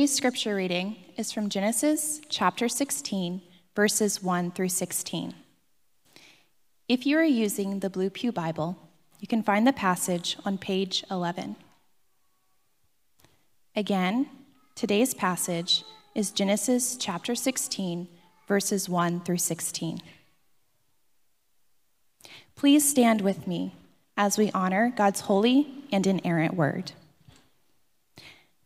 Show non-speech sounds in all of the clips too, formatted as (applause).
Today's scripture reading is from Genesis chapter 16, verses 1 through 16. If you are using the Blue Pew Bible, you can find the passage on page 11. Again, today's passage is Genesis chapter 16, verses 1 through 16. Please stand with me as we honor God's holy and inerrant word.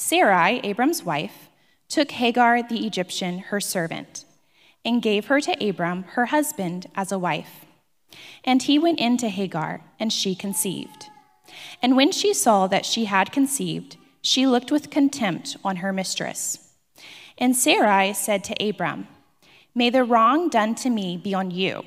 Sarai, Abram's wife, took Hagar the Egyptian, her servant, and gave her to Abram, her husband, as a wife. And he went in to Hagar, and she conceived. And when she saw that she had conceived, she looked with contempt on her mistress. And Sarai said to Abram, May the wrong done to me be on you.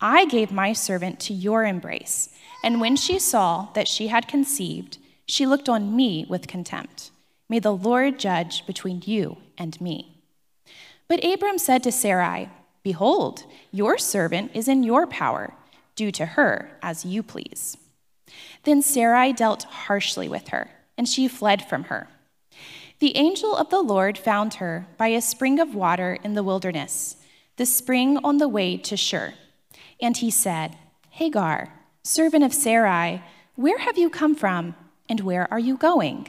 I gave my servant to your embrace. And when she saw that she had conceived, she looked on me with contempt. May the Lord judge between you and me. But Abram said to Sarai, Behold, your servant is in your power. Do to her as you please. Then Sarai dealt harshly with her, and she fled from her. The angel of the Lord found her by a spring of water in the wilderness, the spring on the way to Shur. And he said, Hagar, servant of Sarai, where have you come from, and where are you going?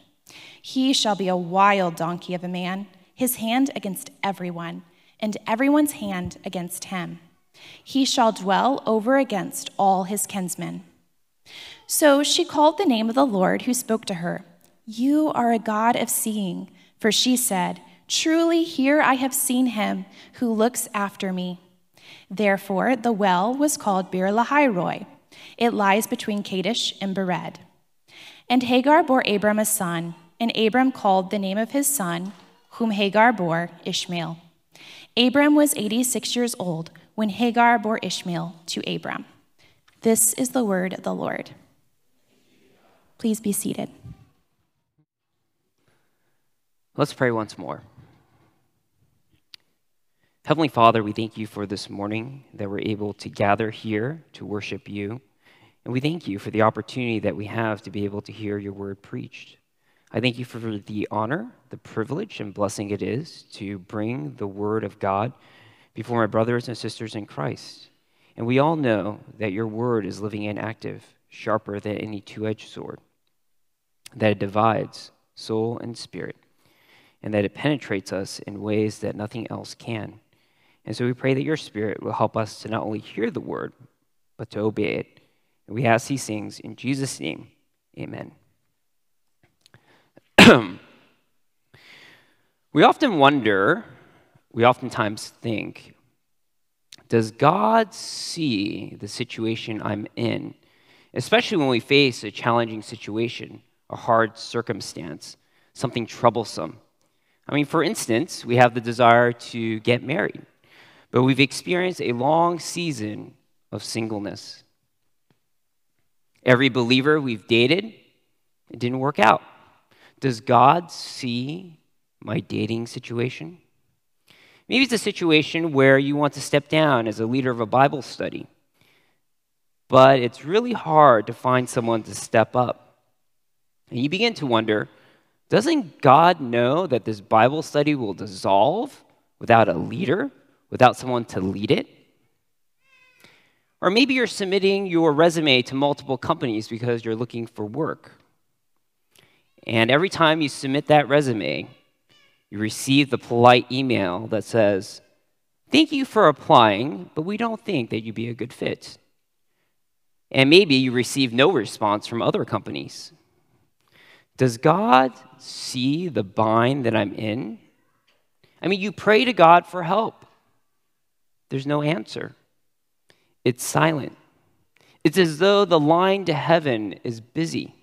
He shall be a wild donkey of a man, his hand against everyone, and everyone's hand against him. He shall dwell over against all his kinsmen. So she called the name of the Lord who spoke to her, You are a God of seeing. For she said, Truly, here I have seen him who looks after me. Therefore, the well was called Beer Lahai It lies between Kadesh and Bered. And Hagar bore Abram a son. And Abram called the name of his son, whom Hagar bore, Ishmael. Abram was 86 years old when Hagar bore Ishmael to Abram. This is the word of the Lord. Please be seated. Let's pray once more. Heavenly Father, we thank you for this morning that we're able to gather here to worship you. And we thank you for the opportunity that we have to be able to hear your word preached. I thank you for the honor, the privilege, and blessing it is to bring the Word of God before my brothers and sisters in Christ. And we all know that your Word is living and active, sharper than any two edged sword, that it divides soul and spirit, and that it penetrates us in ways that nothing else can. And so we pray that your Spirit will help us to not only hear the Word, but to obey it. And we ask these things in Jesus' name. Amen. (clears throat) we often wonder, we oftentimes think, does God see the situation I'm in? Especially when we face a challenging situation, a hard circumstance, something troublesome. I mean, for instance, we have the desire to get married, but we've experienced a long season of singleness. Every believer we've dated, it didn't work out. Does God see my dating situation? Maybe it's a situation where you want to step down as a leader of a Bible study, but it's really hard to find someone to step up. And you begin to wonder doesn't God know that this Bible study will dissolve without a leader, without someone to lead it? Or maybe you're submitting your resume to multiple companies because you're looking for work. And every time you submit that resume, You receive the polite email that says, Thank you for applying, but we don't think that you'd be a good fit. And maybe you receive no response from other companies. Does God see the bind that I'm in? I mean, you pray to God for help, there's no answer. It's silent. It's as though the line to heaven is busy.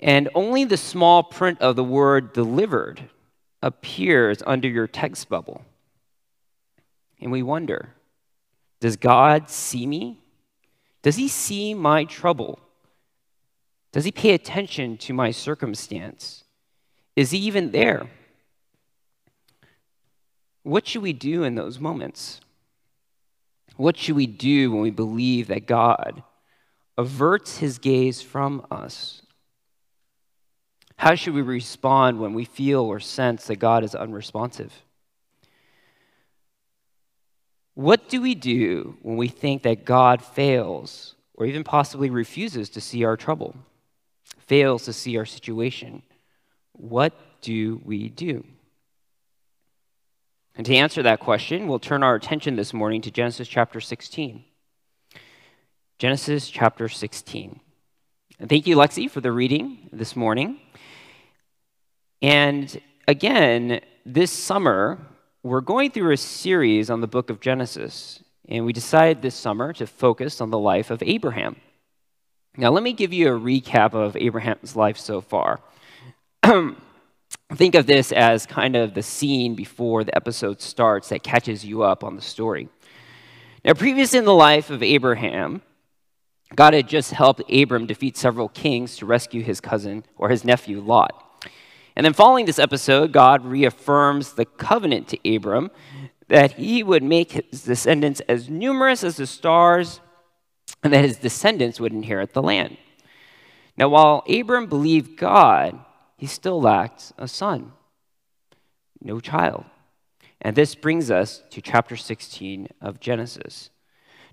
And only the small print of the word delivered appears under your text bubble. And we wonder Does God see me? Does he see my trouble? Does he pay attention to my circumstance? Is he even there? What should we do in those moments? What should we do when we believe that God averts his gaze from us? How should we respond when we feel or sense that God is unresponsive? What do we do when we think that God fails or even possibly refuses to see our trouble, fails to see our situation? What do we do? And to answer that question, we'll turn our attention this morning to Genesis chapter 16. Genesis chapter 16. And thank you, Lexi, for the reading this morning. And again, this summer, we're going through a series on the book of Genesis. And we decided this summer to focus on the life of Abraham. Now, let me give you a recap of Abraham's life so far. (clears throat) think of this as kind of the scene before the episode starts that catches you up on the story. Now, previous in the life of Abraham, God had just helped Abram defeat several kings to rescue his cousin or his nephew Lot. And then, following this episode, God reaffirms the covenant to Abram that he would make his descendants as numerous as the stars and that his descendants would inherit the land. Now, while Abram believed God, he still lacked a son, no child. And this brings us to chapter 16 of Genesis.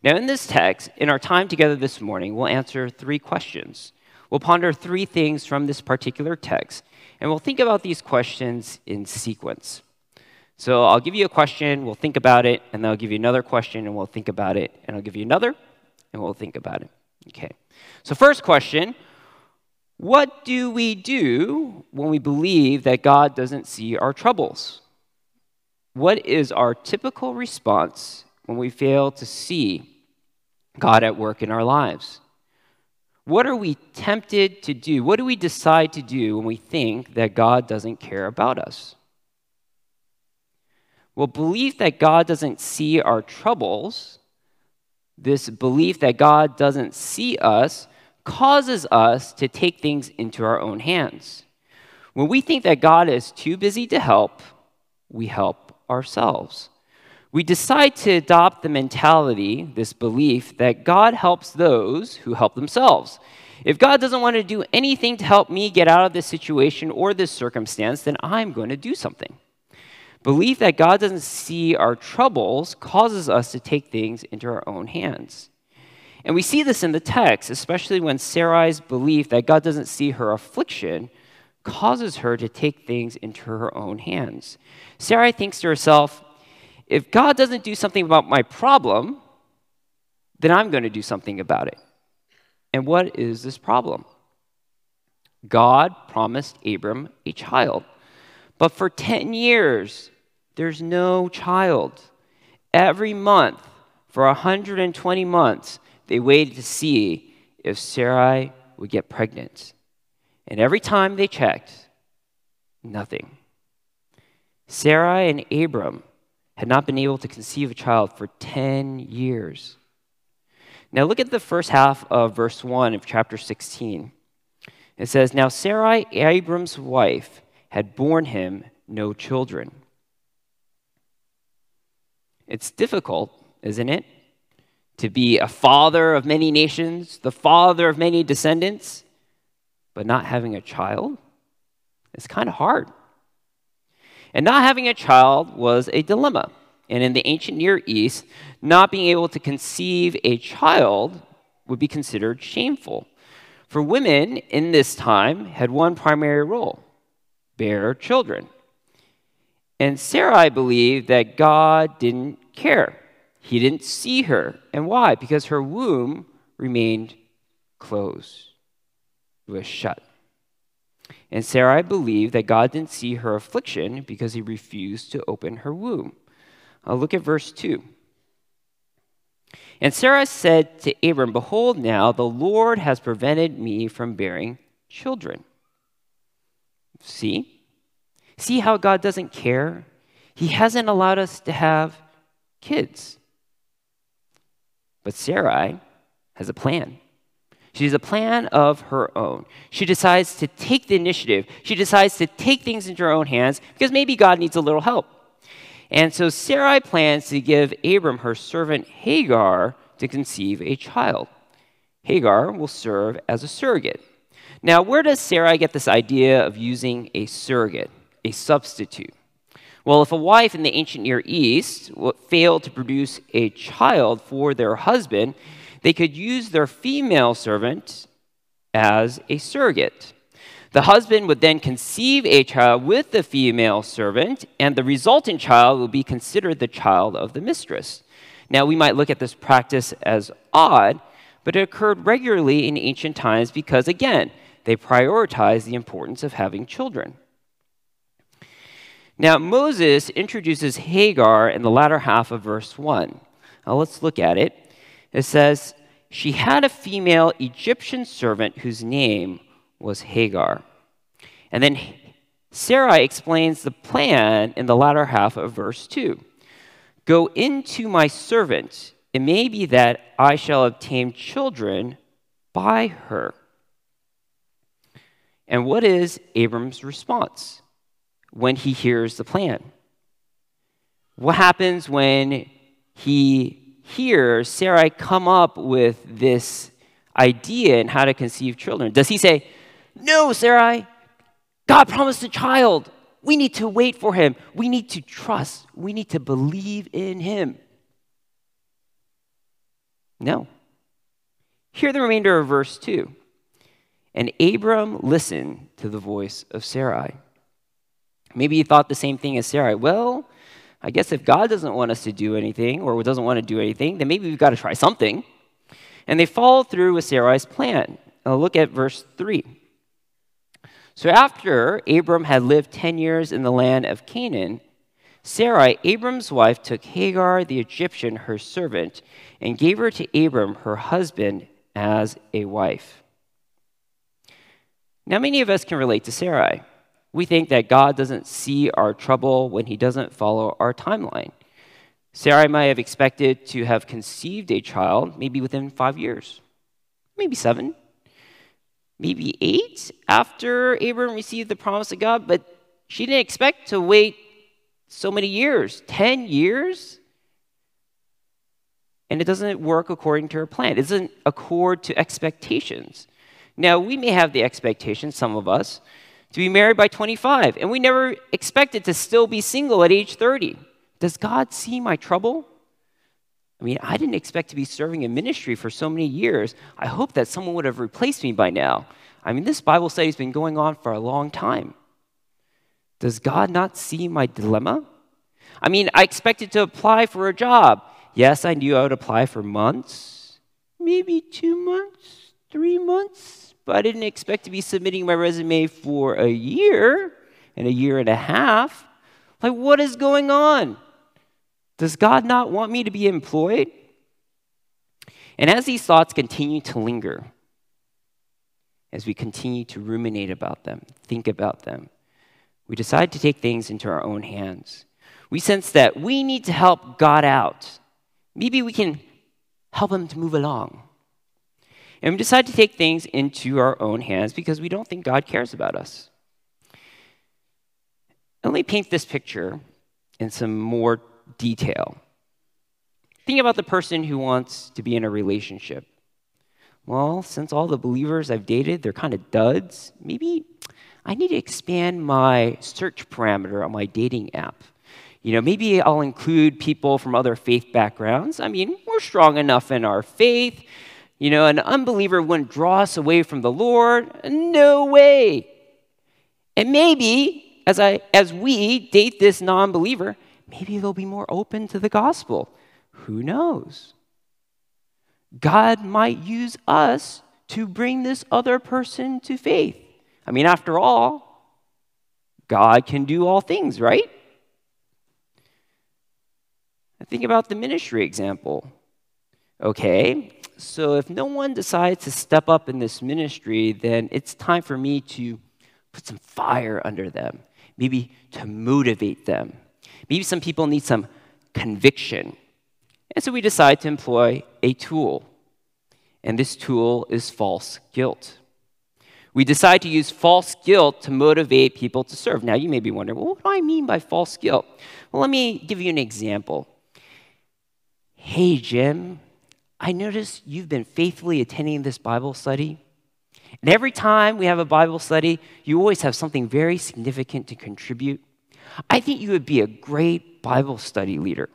Now, in this text, in our time together this morning, we'll answer three questions. We'll ponder three things from this particular text, and we'll think about these questions in sequence. So I'll give you a question, we'll think about it, and then I'll give you another question, and we'll think about it, and I'll give you another, and we'll think about it. Okay. So, first question what do we do when we believe that God doesn't see our troubles? What is our typical response when we fail to see God at work in our lives? What are we tempted to do? What do we decide to do when we think that God doesn't care about us? Well, belief that God doesn't see our troubles, this belief that God doesn't see us, causes us to take things into our own hands. When we think that God is too busy to help, we help ourselves. We decide to adopt the mentality, this belief, that God helps those who help themselves. If God doesn't want to do anything to help me get out of this situation or this circumstance, then I'm going to do something. Belief that God doesn't see our troubles causes us to take things into our own hands. And we see this in the text, especially when Sarai's belief that God doesn't see her affliction causes her to take things into her own hands. Sarai thinks to herself, if God doesn't do something about my problem, then I'm going to do something about it. And what is this problem? God promised Abram a child. But for 10 years, there's no child. Every month, for 120 months, they waited to see if Sarai would get pregnant. And every time they checked, nothing. Sarai and Abram had not been able to conceive a child for 10 years. Now, look at the first half of verse 1 of chapter 16. It says, Now Sarai, Abram's wife, had borne him no children. It's difficult, isn't it, to be a father of many nations, the father of many descendants, but not having a child? It's kind of hard. And not having a child was a dilemma. And in the ancient Near East, not being able to conceive a child would be considered shameful. For women in this time had one primary role bear children. And Sarai believed that God didn't care. He didn't see her. And why? Because her womb remained closed, it was shut. And Sarai believed that God didn't see her affliction because he refused to open her womb. I'll look at verse 2. And Sarah said to Abram, Behold, now the Lord has prevented me from bearing children. See? See how God doesn't care? He hasn't allowed us to have kids. But Sarai has a plan. She has a plan of her own. She decides to take the initiative. She decides to take things into her own hands because maybe God needs a little help. And so Sarai plans to give Abram her servant Hagar to conceive a child. Hagar will serve as a surrogate. Now, where does Sarai get this idea of using a surrogate, a substitute? Well, if a wife in the ancient Near East failed to produce a child for their husband, they could use their female servant as a surrogate. The husband would then conceive a child with the female servant, and the resultant child would be considered the child of the mistress. Now, we might look at this practice as odd, but it occurred regularly in ancient times because, again, they prioritized the importance of having children. Now, Moses introduces Hagar in the latter half of verse 1. Now, let's look at it. It says, She had a female Egyptian servant whose name was Hagar. And then Sarai explains the plan in the latter half of verse 2 Go into my servant. It may be that I shall obtain children by her. And what is Abram's response when he hears the plan? What happens when he hear Sarai come up with this idea and how to conceive children? Does he say, No, Sarai, God promised a child. We need to wait for him. We need to trust. We need to believe in him. No. Hear the remainder of verse 2. And Abram listened to the voice of Sarai. Maybe he thought the same thing as Sarai. Well, I guess if God doesn't want us to do anything or doesn't want to do anything, then maybe we've got to try something. And they follow through with Sarai's plan. Now look at verse 3. So after Abram had lived 10 years in the land of Canaan, Sarai, Abram's wife, took Hagar the Egyptian, her servant, and gave her to Abram, her husband, as a wife. Now, many of us can relate to Sarai. We think that God doesn't see our trouble when he doesn't follow our timeline. Sarai might have expected to have conceived a child maybe within five years, maybe seven, maybe eight after Abram received the promise of God, but she didn't expect to wait so many years 10 years. And it doesn't work according to her plan, it doesn't accord to expectations. Now, we may have the expectation, some of us, to be married by 25, and we never expected to still be single at age 30. Does God see my trouble? I mean, I didn't expect to be serving in ministry for so many years. I hope that someone would have replaced me by now. I mean, this Bible study has been going on for a long time. Does God not see my dilemma? I mean, I expected to apply for a job. Yes, I knew I would apply for months, maybe two months, three months but I didn't expect to be submitting my resume for a year and a year and a half. Like, what is going on? Does God not want me to be employed? And as these thoughts continue to linger, as we continue to ruminate about them, think about them, we decide to take things into our own hands. We sense that we need to help God out. Maybe we can help him to move along. And we decide to take things into our own hands because we don't think God cares about us. let me paint this picture in some more detail. Think about the person who wants to be in a relationship. Well, since all the believers I've dated, they're kind of duds, maybe I need to expand my search parameter on my dating app. You know, maybe I'll include people from other faith backgrounds. I mean, we're strong enough in our faith. You know, an unbeliever wouldn't draw us away from the Lord. No way. And maybe as, I, as we date this non believer, maybe they'll be more open to the gospel. Who knows? God might use us to bring this other person to faith. I mean, after all, God can do all things, right? Think about the ministry example. Okay, so if no one decides to step up in this ministry, then it's time for me to put some fire under them, maybe to motivate them. Maybe some people need some conviction. And so we decide to employ a tool. And this tool is false guilt. We decide to use false guilt to motivate people to serve. Now, you may be wondering, well, what do I mean by false guilt? Well, let me give you an example. Hey, Jim, I notice you've been faithfully attending this Bible study. And every time we have a Bible study, you always have something very significant to contribute. I think you would be a great Bible study leader,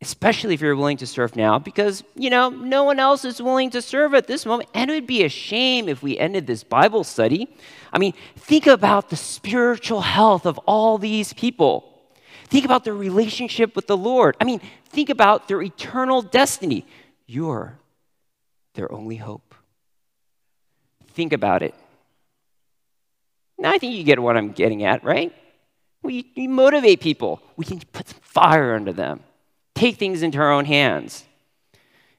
especially if you're willing to serve now, because, you know, no one else is willing to serve at this moment. And it would be a shame if we ended this Bible study. I mean, think about the spiritual health of all these people. Think about their relationship with the Lord. I mean, think about their eternal destiny. You're their only hope. Think about it. Now, I think you get what I'm getting at, right? We, we motivate people. We can put some fire under them, take things into our own hands.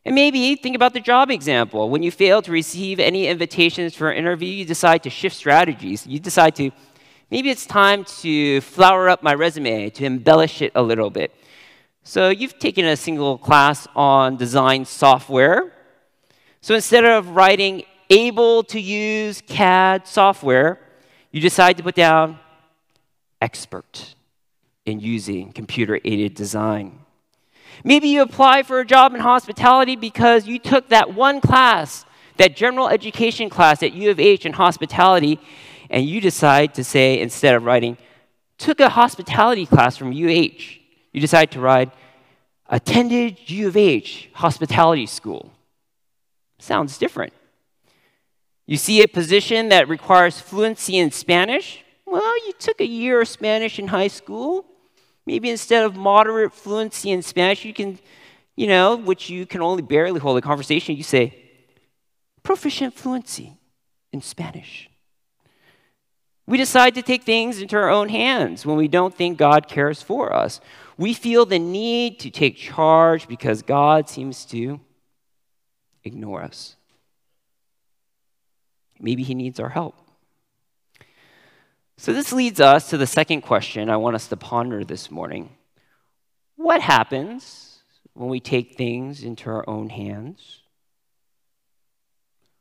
And maybe think about the job example. When you fail to receive any invitations for an interview, you decide to shift strategies. You decide to maybe it's time to flower up my resume, to embellish it a little bit. So you've taken a single class on design software. So instead of writing able to use CAD software, you decide to put down expert in using computer aided design. Maybe you apply for a job in hospitality because you took that one class, that general education class at U of H in hospitality, and you decide to say, instead of writing, took a hospitality class from UH, you decide to write, attended U of H hospitality school. Sounds different. You see a position that requires fluency in Spanish? Well, you took a year of Spanish in high school. Maybe instead of moderate fluency in Spanish, you can, you know, which you can only barely hold a conversation, you say, proficient fluency in Spanish. We decide to take things into our own hands when we don't think God cares for us. We feel the need to take charge because God seems to ignore us. Maybe He needs our help. So, this leads us to the second question I want us to ponder this morning. What happens when we take things into our own hands?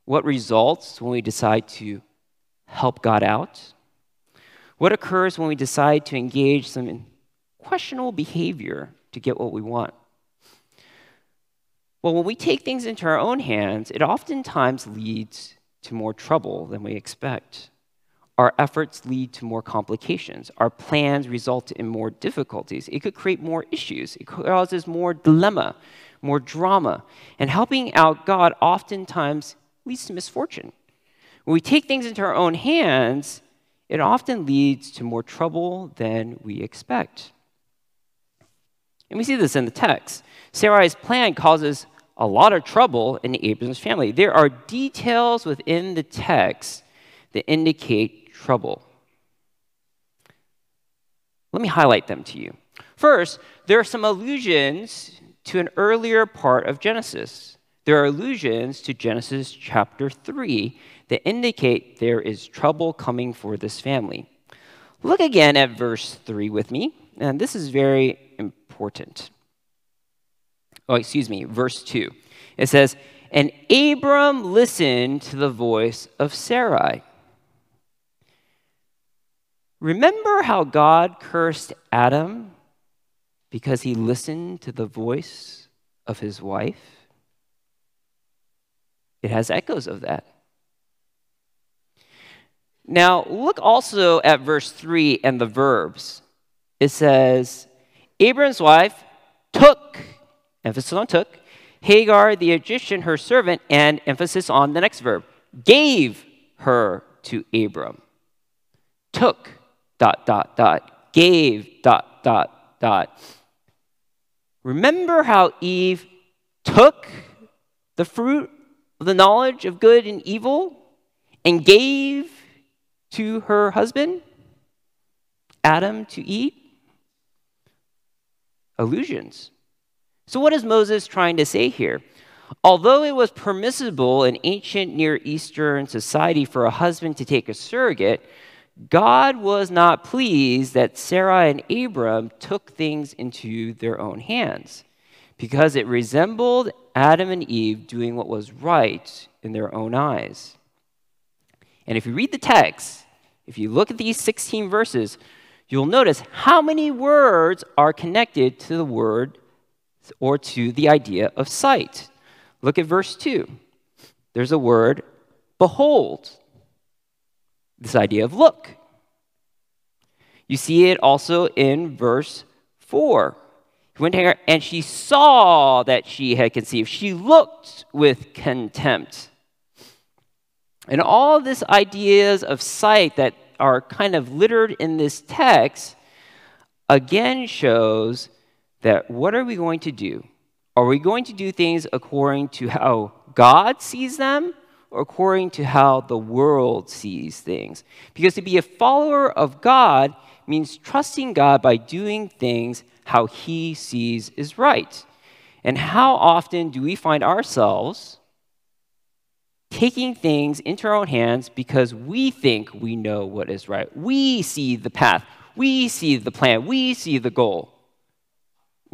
What results when we decide to help God out? What occurs when we decide to engage some questionable behavior to get what we want? Well, when we take things into our own hands, it oftentimes leads to more trouble than we expect. Our efforts lead to more complications. Our plans result in more difficulties. It could create more issues. It causes more dilemma, more drama. And helping out God oftentimes leads to misfortune. When we take things into our own hands, it often leads to more trouble than we expect. And we see this in the text. Sarai's plan causes a lot of trouble in the Abram's family. There are details within the text that indicate trouble. Let me highlight them to you. First, there are some allusions to an earlier part of Genesis. There are allusions to Genesis chapter 3 that indicate there is trouble coming for this family. Look again at verse 3 with me, and this is very important. Oh, excuse me, verse 2. It says, And Abram listened to the voice of Sarai. Remember how God cursed Adam because he listened to the voice of his wife? It has echoes of that. Now, look also at verse 3 and the verbs. It says, Abram's wife took, emphasis on took, Hagar the Egyptian, her servant, and emphasis on the next verb, gave her to Abram. Took dot, dot, dot, gave, dot, dot, dot. Remember how Eve took the fruit of the knowledge of good and evil and gave to her husband, Adam, to eat? Illusions. So, what is Moses trying to say here? Although it was permissible in ancient Near Eastern society for a husband to take a surrogate, God was not pleased that Sarah and Abram took things into their own hands because it resembled Adam and Eve doing what was right in their own eyes. And if you read the text, if you look at these 16 verses, you'll notice how many words are connected to the word or to the idea of sight. Look at verse 2. There's a word, behold. This idea of look. You see it also in verse 4. He went to her and she saw that she had conceived. She looked with contempt. And all these ideas of sight that are kind of littered in this text again shows that what are we going to do? Are we going to do things according to how God sees them or according to how the world sees things? Because to be a follower of God means trusting God by doing things how He sees is right. And how often do we find ourselves taking things into our own hands because we think we know what is right? We see the path, we see the plan, we see the goal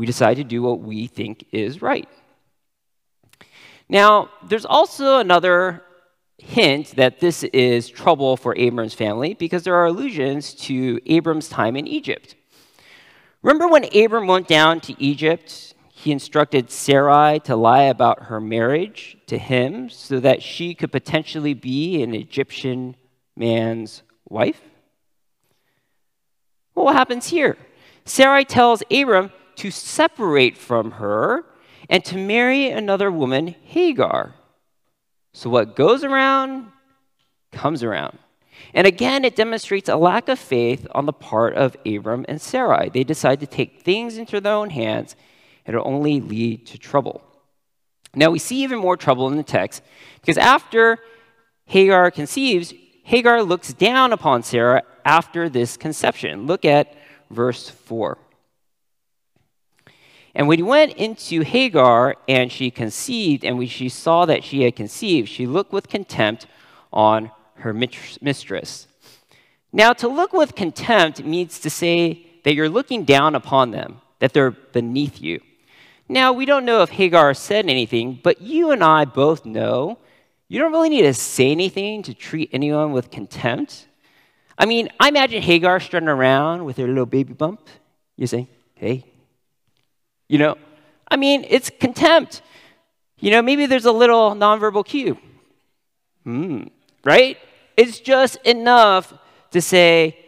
we decide to do what we think is right. Now, there's also another hint that this is trouble for Abram's family because there are allusions to Abram's time in Egypt. Remember when Abram went down to Egypt, he instructed Sarai to lie about her marriage to him so that she could potentially be an Egyptian man's wife? Well, what happens here? Sarai tells Abram to separate from her and to marry another woman, Hagar. So what goes around comes around. And again, it demonstrates a lack of faith on the part of Abram and Sarai. They decide to take things into their own hands, and it'll only lead to trouble. Now, we see even more trouble in the text because after Hagar conceives, Hagar looks down upon Sarah after this conception. Look at verse 4. And when he went into Hagar and she conceived, and when she saw that she had conceived, she looked with contempt on her mistress. Now, to look with contempt means to say that you're looking down upon them, that they're beneath you. Now, we don't know if Hagar said anything, but you and I both know you don't really need to say anything to treat anyone with contempt. I mean, I imagine Hagar strutting around with her little baby bump. You say, hey, you know, I mean, it's contempt. You know, maybe there's a little nonverbal cue. Hmm, right? It's just enough to say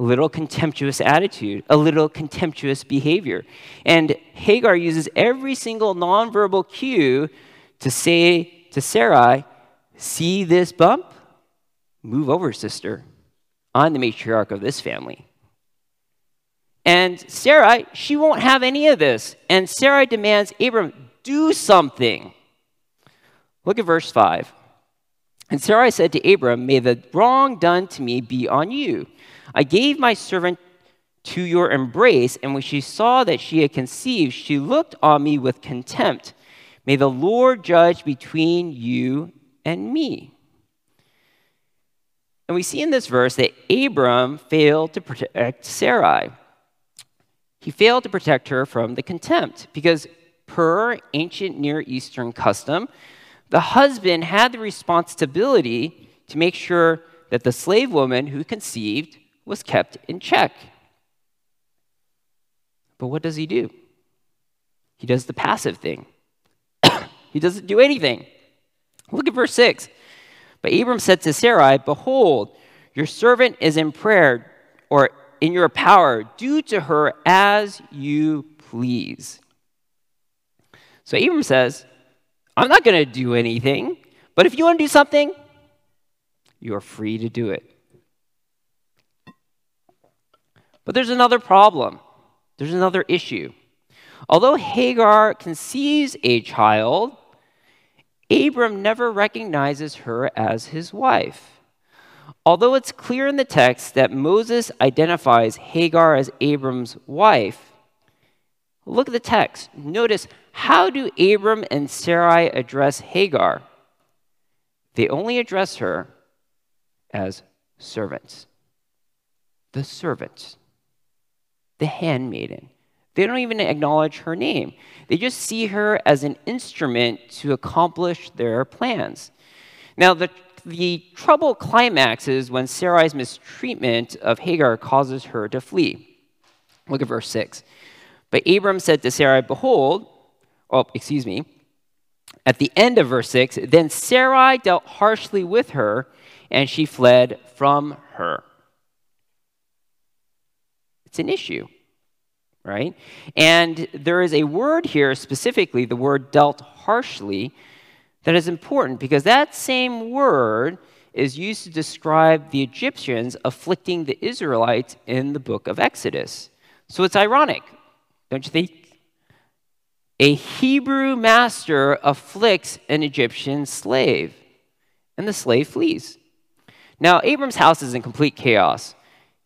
a little contemptuous attitude, a little contemptuous behavior. And Hagar uses every single nonverbal cue to say to Sarai, See this bump? Move over, sister. I'm the matriarch of this family. And Sarai, she won't have any of this. And Sarai demands Abram, do something. Look at verse 5. And Sarai said to Abram, May the wrong done to me be on you. I gave my servant to your embrace, and when she saw that she had conceived, she looked on me with contempt. May the Lord judge between you and me. And we see in this verse that Abram failed to protect Sarai he failed to protect her from the contempt because, per ancient Near Eastern custom, the husband had the responsibility to make sure that the slave woman who conceived was kept in check. But what does he do? He does the passive thing. (coughs) he doesn't do anything. Look at verse 6. But Abram said to Sarai, Behold, your servant is in prayer, or in your power. Do to her as you please. So Abram says, I'm not going to do anything, but if you want to do something, you are free to do it. But there's another problem, there's another issue. Although Hagar conceives a child, Abram never recognizes her as his wife. Although it's clear in the text that Moses identifies Hagar as Abram's wife, look at the text. Notice how do Abram and Sarai address Hagar? They only address her as servants. The servants, the handmaiden. They don't even acknowledge her name. They just see her as an instrument to accomplish their plans. Now, the, the trouble climaxes when Sarai's mistreatment of Hagar causes her to flee. Look at verse 6. But Abram said to Sarai, Behold, oh, excuse me, at the end of verse 6, then Sarai dealt harshly with her, and she fled from her. It's an issue right? And there is a word here specifically, the word dealt harshly, that is important because that same word is used to describe the Egyptians afflicting the Israelites in the book of Exodus. So it's ironic, don't you think? A Hebrew master afflicts an Egyptian slave, and the slave flees. Now, Abram's house is in complete chaos.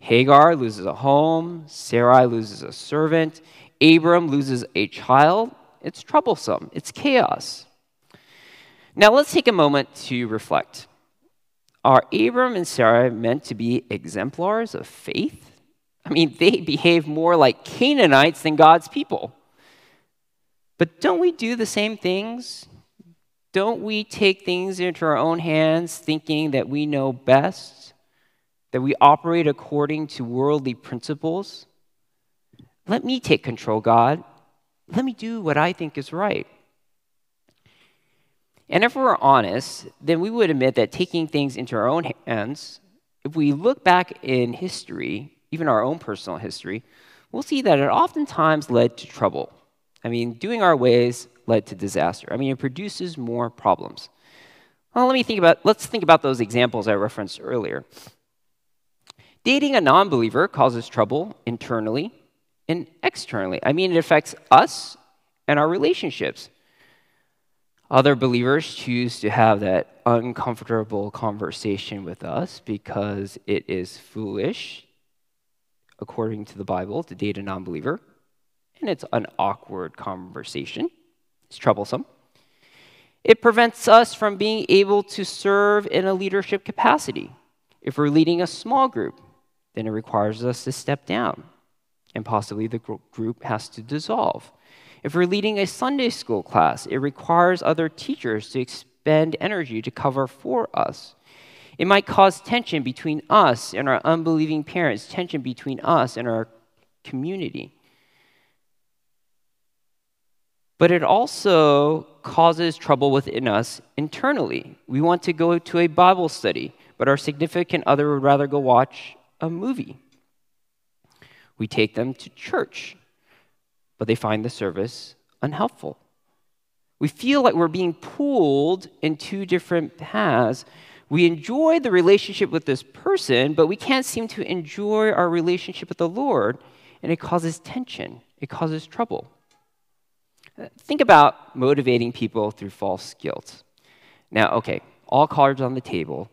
Hagar loses a home, Sarai loses a servant, Abram loses a child. It's troublesome, it's chaos. Now let's take a moment to reflect. Are Abram and Sarah meant to be exemplars of faith? I mean, they behave more like Canaanites than God's people. But don't we do the same things? Don't we take things into our own hands thinking that we know best? that we operate according to worldly principles. Let me take control, God. Let me do what I think is right. And if we're honest, then we would admit that taking things into our own hands, if we look back in history, even our own personal history, we'll see that it oftentimes led to trouble. I mean, doing our ways led to disaster. I mean, it produces more problems. Well, let me think about let's think about those examples I referenced earlier. Dating a non believer causes trouble internally and externally. I mean, it affects us and our relationships. Other believers choose to have that uncomfortable conversation with us because it is foolish, according to the Bible, to date a non believer. And it's an awkward conversation, it's troublesome. It prevents us from being able to serve in a leadership capacity. If we're leading a small group, then it requires us to step down, and possibly the group has to dissolve. If we're leading a Sunday school class, it requires other teachers to expend energy to cover for us. It might cause tension between us and our unbelieving parents, tension between us and our community. But it also causes trouble within us internally. We want to go to a Bible study, but our significant other would rather go watch a movie. We take them to church, but they find the service unhelpful. We feel like we're being pulled in two different paths. We enjoy the relationship with this person, but we can't seem to enjoy our relationship with the Lord, and it causes tension, it causes trouble. Uh, think about motivating people through false guilt. Now, okay, all cards on the table.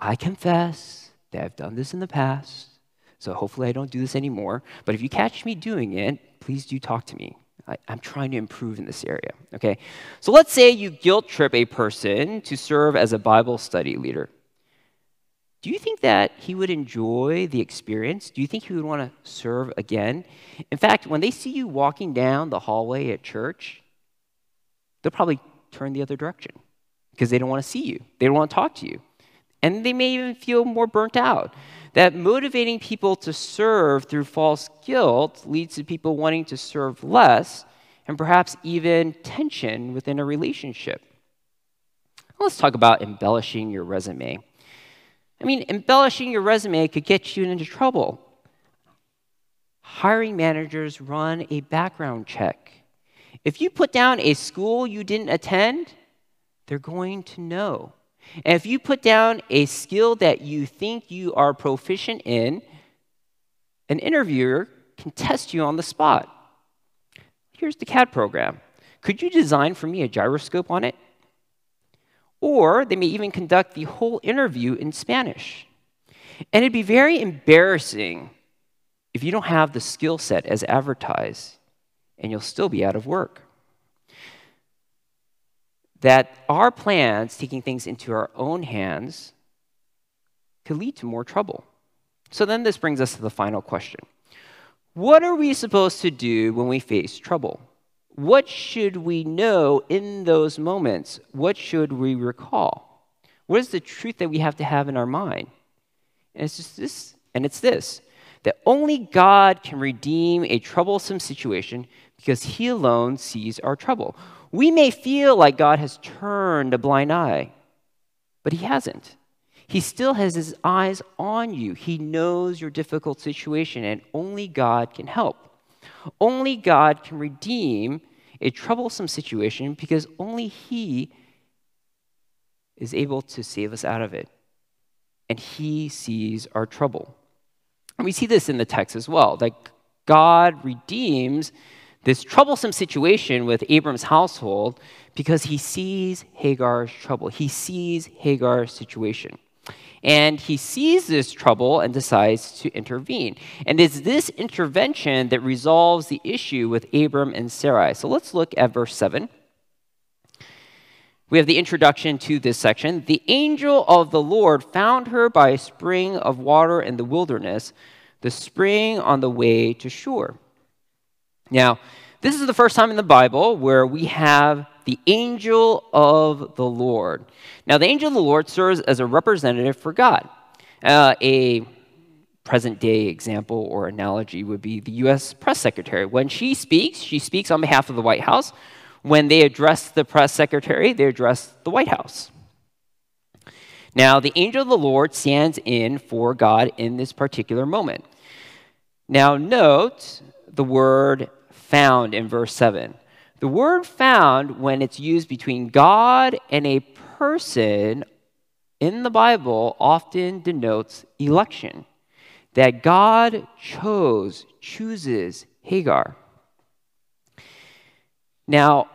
I confess that I've done this in the past, so hopefully I don't do this anymore. But if you catch me doing it, please do talk to me. I, am trying to improve in this area, okay? So let's say you guilt trip a person to serve as a Bible study leader. Do you think that he would enjoy the experience? Do you think he would want to serve again? In fact, when they see you walking down the hallway at church, they'll probably turn the other direction because they don't want to see you. They don't want to talk to you. And they may even feel more burnt out. That motivating people to serve through false guilt leads to people wanting to serve less and perhaps even tension within a relationship. Let's talk about embellishing your resume. I mean, embellishing your resume could get you into trouble. Hiring managers run a background check. If you put down a school you didn't attend, they're going to know. And if you put down a skill that you think you are proficient in, an interviewer can test you on the spot. Here's the CAD program. Could you design for me a gyroscope on it? Or they may even conduct the whole interview in Spanish. And it'd be very embarrassing if you don't have the skill set as advertised, and you'll still be out of work. That our plans, taking things into our own hands, could lead to more trouble. So then this brings us to the final question What are we supposed to do when we face trouble? What should we know in those moments? What should we recall? What is the truth that we have to have in our mind? And it's just this, and it's this that only God can redeem a troublesome situation because He alone sees our trouble. We may feel like God has turned a blind eye, but He hasn't. He still has His eyes on you. He knows your difficult situation, and only God can help. Only God can redeem a troublesome situation because only He is able to save us out of it. And He sees our trouble. And we see this in the text as well that God redeems this troublesome situation with Abram's household because he sees Hagar's trouble. He sees Hagar's situation. And he sees this trouble and decides to intervene. And it's this intervention that resolves the issue with Abram and Sarai. So let's look at verse 7. We have the introduction to this section. The angel of the Lord found her by a spring of water in the wilderness, the spring on the way to Shur. Now, this is the first time in the Bible where we have the angel of the Lord. Now, the angel of the Lord serves as a representative for God. Uh, a present day example or analogy would be the U.S. press secretary. When she speaks, she speaks on behalf of the White House. When they address the press secretary, they address the White House. Now, the angel of the Lord stands in for God in this particular moment. Now, note the word found in verse 7. The word found, when it's used between God and a person in the Bible, often denotes election. That God chose, chooses Hagar. Now,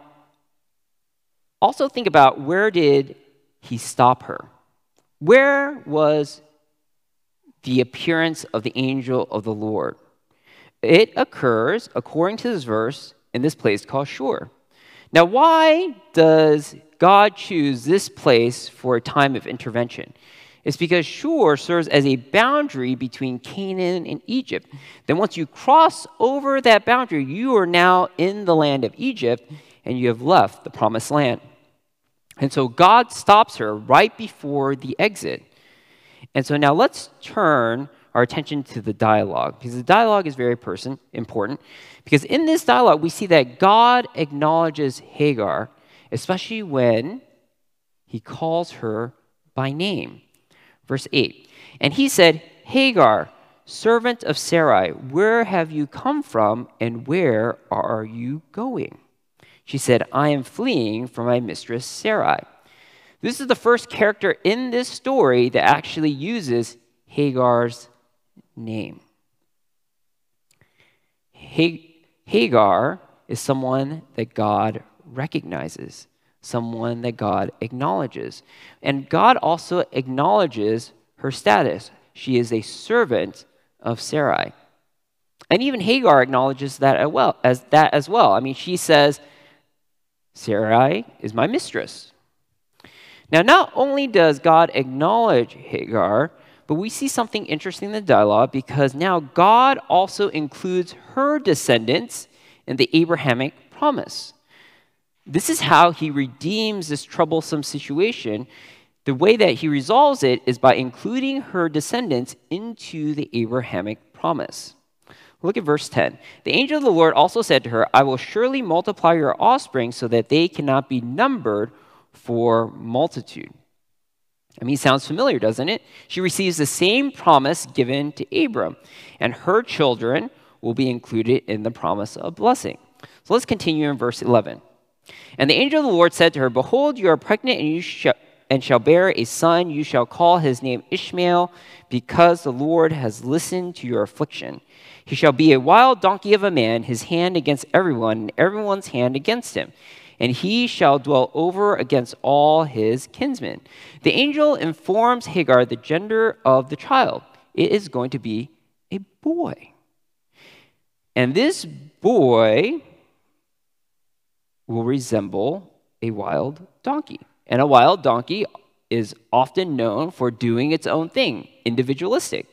also think about where did he stop her? Where was the appearance of the angel of the Lord? It occurs, according to this verse, in this place called Shur. Now, why does God choose this place for a time of intervention? It's because Shur serves as a boundary between Canaan and Egypt. Then, once you cross over that boundary, you are now in the land of Egypt and you have left the promised land. And so, God stops her right before the exit. And so, now let's turn our attention to the dialogue because the dialogue is very person, important. Because in this dialogue, we see that God acknowledges Hagar, especially when he calls her by name. Verse 8 And he said, Hagar, servant of Sarai, where have you come from and where are you going? She said, I am fleeing from my mistress Sarai. This is the first character in this story that actually uses Hagar's name. Hagar is someone that God recognizes, someone that God acknowledges. And God also acknowledges her status. She is a servant of Sarai. And even Hagar acknowledges that as well, as that as well. I mean, she says, Sarai is my mistress. Now, not only does God acknowledge Hagar, but we see something interesting in the dialogue because now God also includes her descendants in the Abrahamic promise. This is how he redeems this troublesome situation. The way that he resolves it is by including her descendants into the Abrahamic promise. Look at verse 10. The angel of the Lord also said to her, I will surely multiply your offspring so that they cannot be numbered for multitude. I mean, sounds familiar, doesn't it? She receives the same promise given to Abram, and her children will be included in the promise of blessing. So let's continue in verse 11. And the angel of the Lord said to her, Behold, you are pregnant and you, sh- and shall bear a son. You shall call his name Ishmael, because the Lord has listened to your affliction. He shall be a wild donkey of a man, his hand against everyone, and everyone's hand against him. And he shall dwell over against all his kinsmen. The angel informs Hagar the gender of the child. It is going to be a boy. And this boy will resemble a wild donkey. And a wild donkey is often known for doing its own thing, individualistic.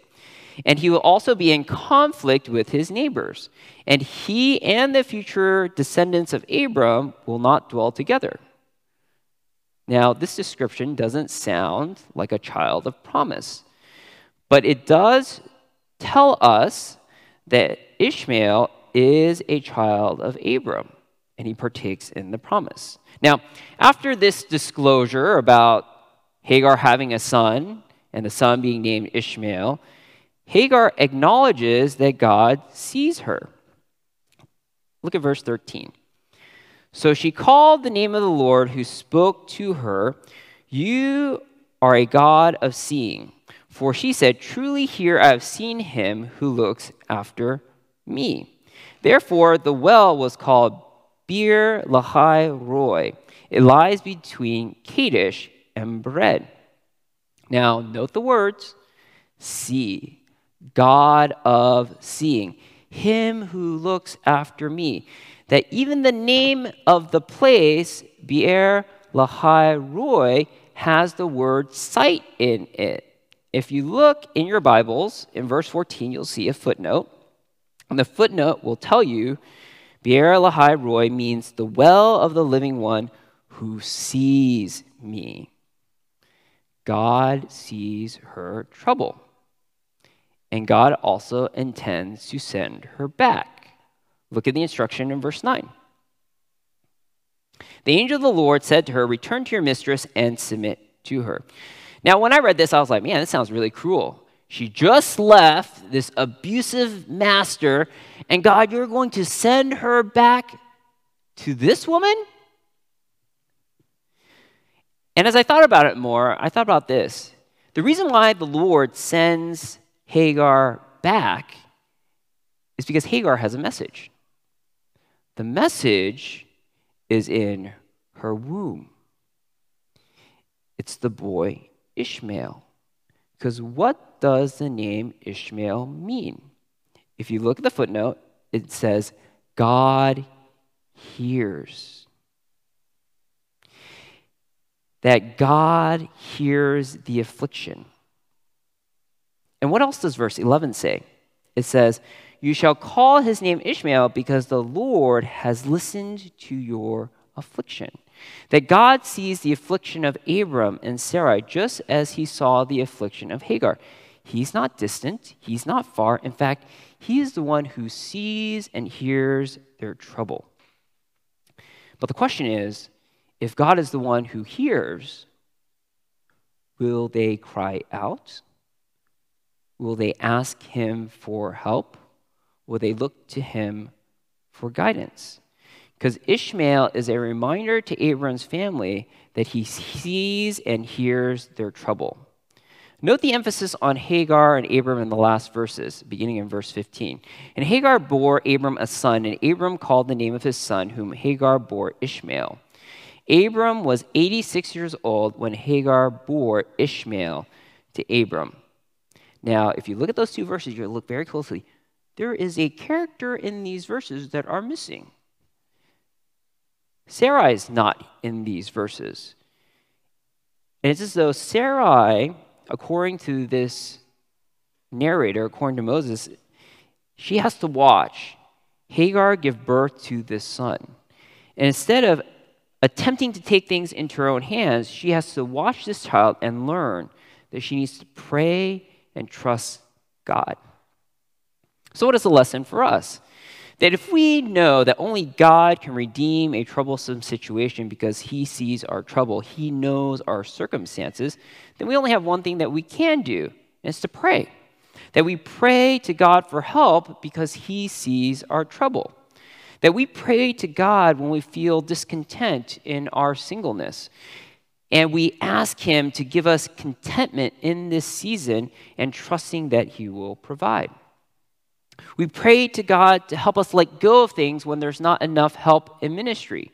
And he will also be in conflict with his neighbors. And he and the future descendants of Abram will not dwell together. Now, this description doesn't sound like a child of promise, but it does tell us that Ishmael is a child of Abram and he partakes in the promise. Now, after this disclosure about Hagar having a son and the son being named Ishmael, Hagar acknowledges that God sees her. Look at verse 13. So she called the name of the Lord who spoke to her, You are a God of seeing. For she said, Truly here I have seen him who looks after me. Therefore, the well was called Beer Lahai Roi. It lies between Kadesh and Bered. Now, note the words see God of seeing, him who looks after me. That even the name of the place, Be'er Lahai Roi, has the word sight in it. If you look in your Bibles, in verse 14, you'll see a footnote. And the footnote will tell you Be'er Lahai Roi means the well of the living one who sees me. God sees her trouble. And God also intends to send her back. Look at the instruction in verse 9. The angel of the Lord said to her, Return to your mistress and submit to her. Now, when I read this, I was like, man, this sounds really cruel. She just left this abusive master, and God, you're going to send her back to this woman? And as I thought about it more, I thought about this. The reason why the Lord sends Hagar back is because Hagar has a message. The message is in her womb. It's the boy Ishmael. Because what does the name Ishmael mean? If you look at the footnote, it says, God hears. That God hears the affliction. And what else does verse 11 say? It says, You shall call his name Ishmael because the Lord has listened to your affliction. That God sees the affliction of Abram and Sarai just as he saw the affliction of Hagar. He's not distant, he's not far. In fact, he is the one who sees and hears their trouble. But the question is if God is the one who hears, will they cry out? Will they ask him for help? Will they look to him for guidance? Because Ishmael is a reminder to Abram's family that he sees and hears their trouble. Note the emphasis on Hagar and Abram in the last verses, beginning in verse 15. And Hagar bore Abram a son, and Abram called the name of his son, whom Hagar bore Ishmael. Abram was 86 years old when Hagar bore Ishmael to Abram. Now, if you look at those two verses, you look very closely. There is a character in these verses that are missing. Sarai is not in these verses. And it's as though Sarai, according to this narrator, according to Moses, she has to watch Hagar give birth to this son. And instead of attempting to take things into her own hands, she has to watch this child and learn that she needs to pray and trust God. So, what is the lesson for us? That if we know that only God can redeem a troublesome situation because he sees our trouble, he knows our circumstances, then we only have one thing that we can do, and it's to pray. That we pray to God for help because he sees our trouble. That we pray to God when we feel discontent in our singleness. And we ask Him to give us contentment in this season and trusting that He will provide. We pray to God to help us let go of things when there's not enough help in ministry.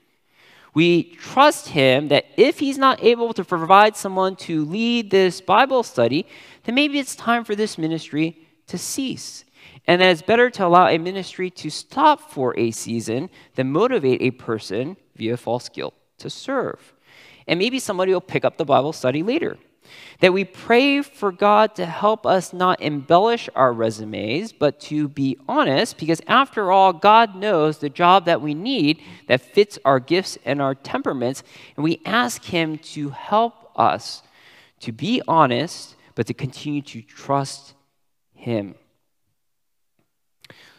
We trust Him that if He's not able to provide someone to lead this Bible study, then maybe it's time for this ministry to cease. And that it's better to allow a ministry to stop for a season than motivate a person via false guilt to serve. And maybe somebody will pick up the Bible study later. That we pray for God to help us not embellish our resumes, but to be honest, because after all, God knows the job that we need that fits our gifts and our temperaments. And we ask Him to help us to be honest, but to continue to trust Him.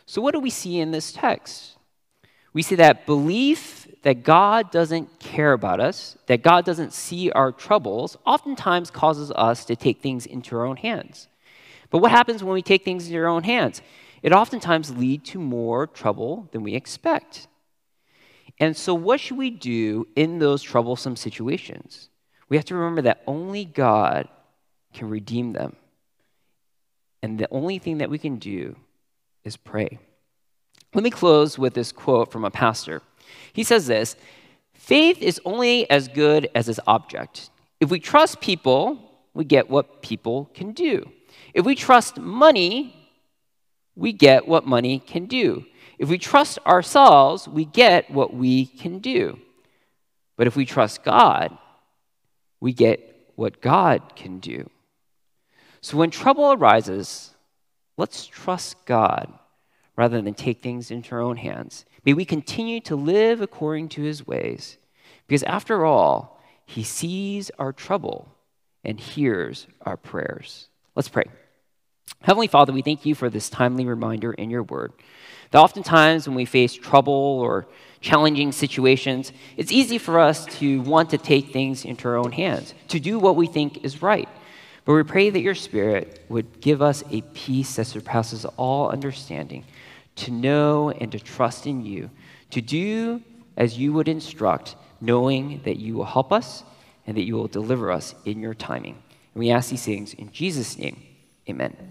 So, what do we see in this text? We see that belief that God doesn't care about us, that God doesn't see our troubles, oftentimes causes us to take things into our own hands. But what happens when we take things into our own hands? It oftentimes leads to more trouble than we expect. And so, what should we do in those troublesome situations? We have to remember that only God can redeem them. And the only thing that we can do is pray. Let me close with this quote from a pastor. He says this Faith is only as good as its object. If we trust people, we get what people can do. If we trust money, we get what money can do. If we trust ourselves, we get what we can do. But if we trust God, we get what God can do. So when trouble arises, let's trust God rather than take things into our own hands. May we continue to live according to his ways, because after all, he sees our trouble and hears our prayers. Let's pray. Heavenly Father, we thank you for this timely reminder in your word that oftentimes when we face trouble or challenging situations, it's easy for us to want to take things into our own hands, to do what we think is right. But we pray that your Spirit would give us a peace that surpasses all understanding, to know and to trust in you, to do as you would instruct, knowing that you will help us and that you will deliver us in your timing. And we ask these things in Jesus' name. Amen.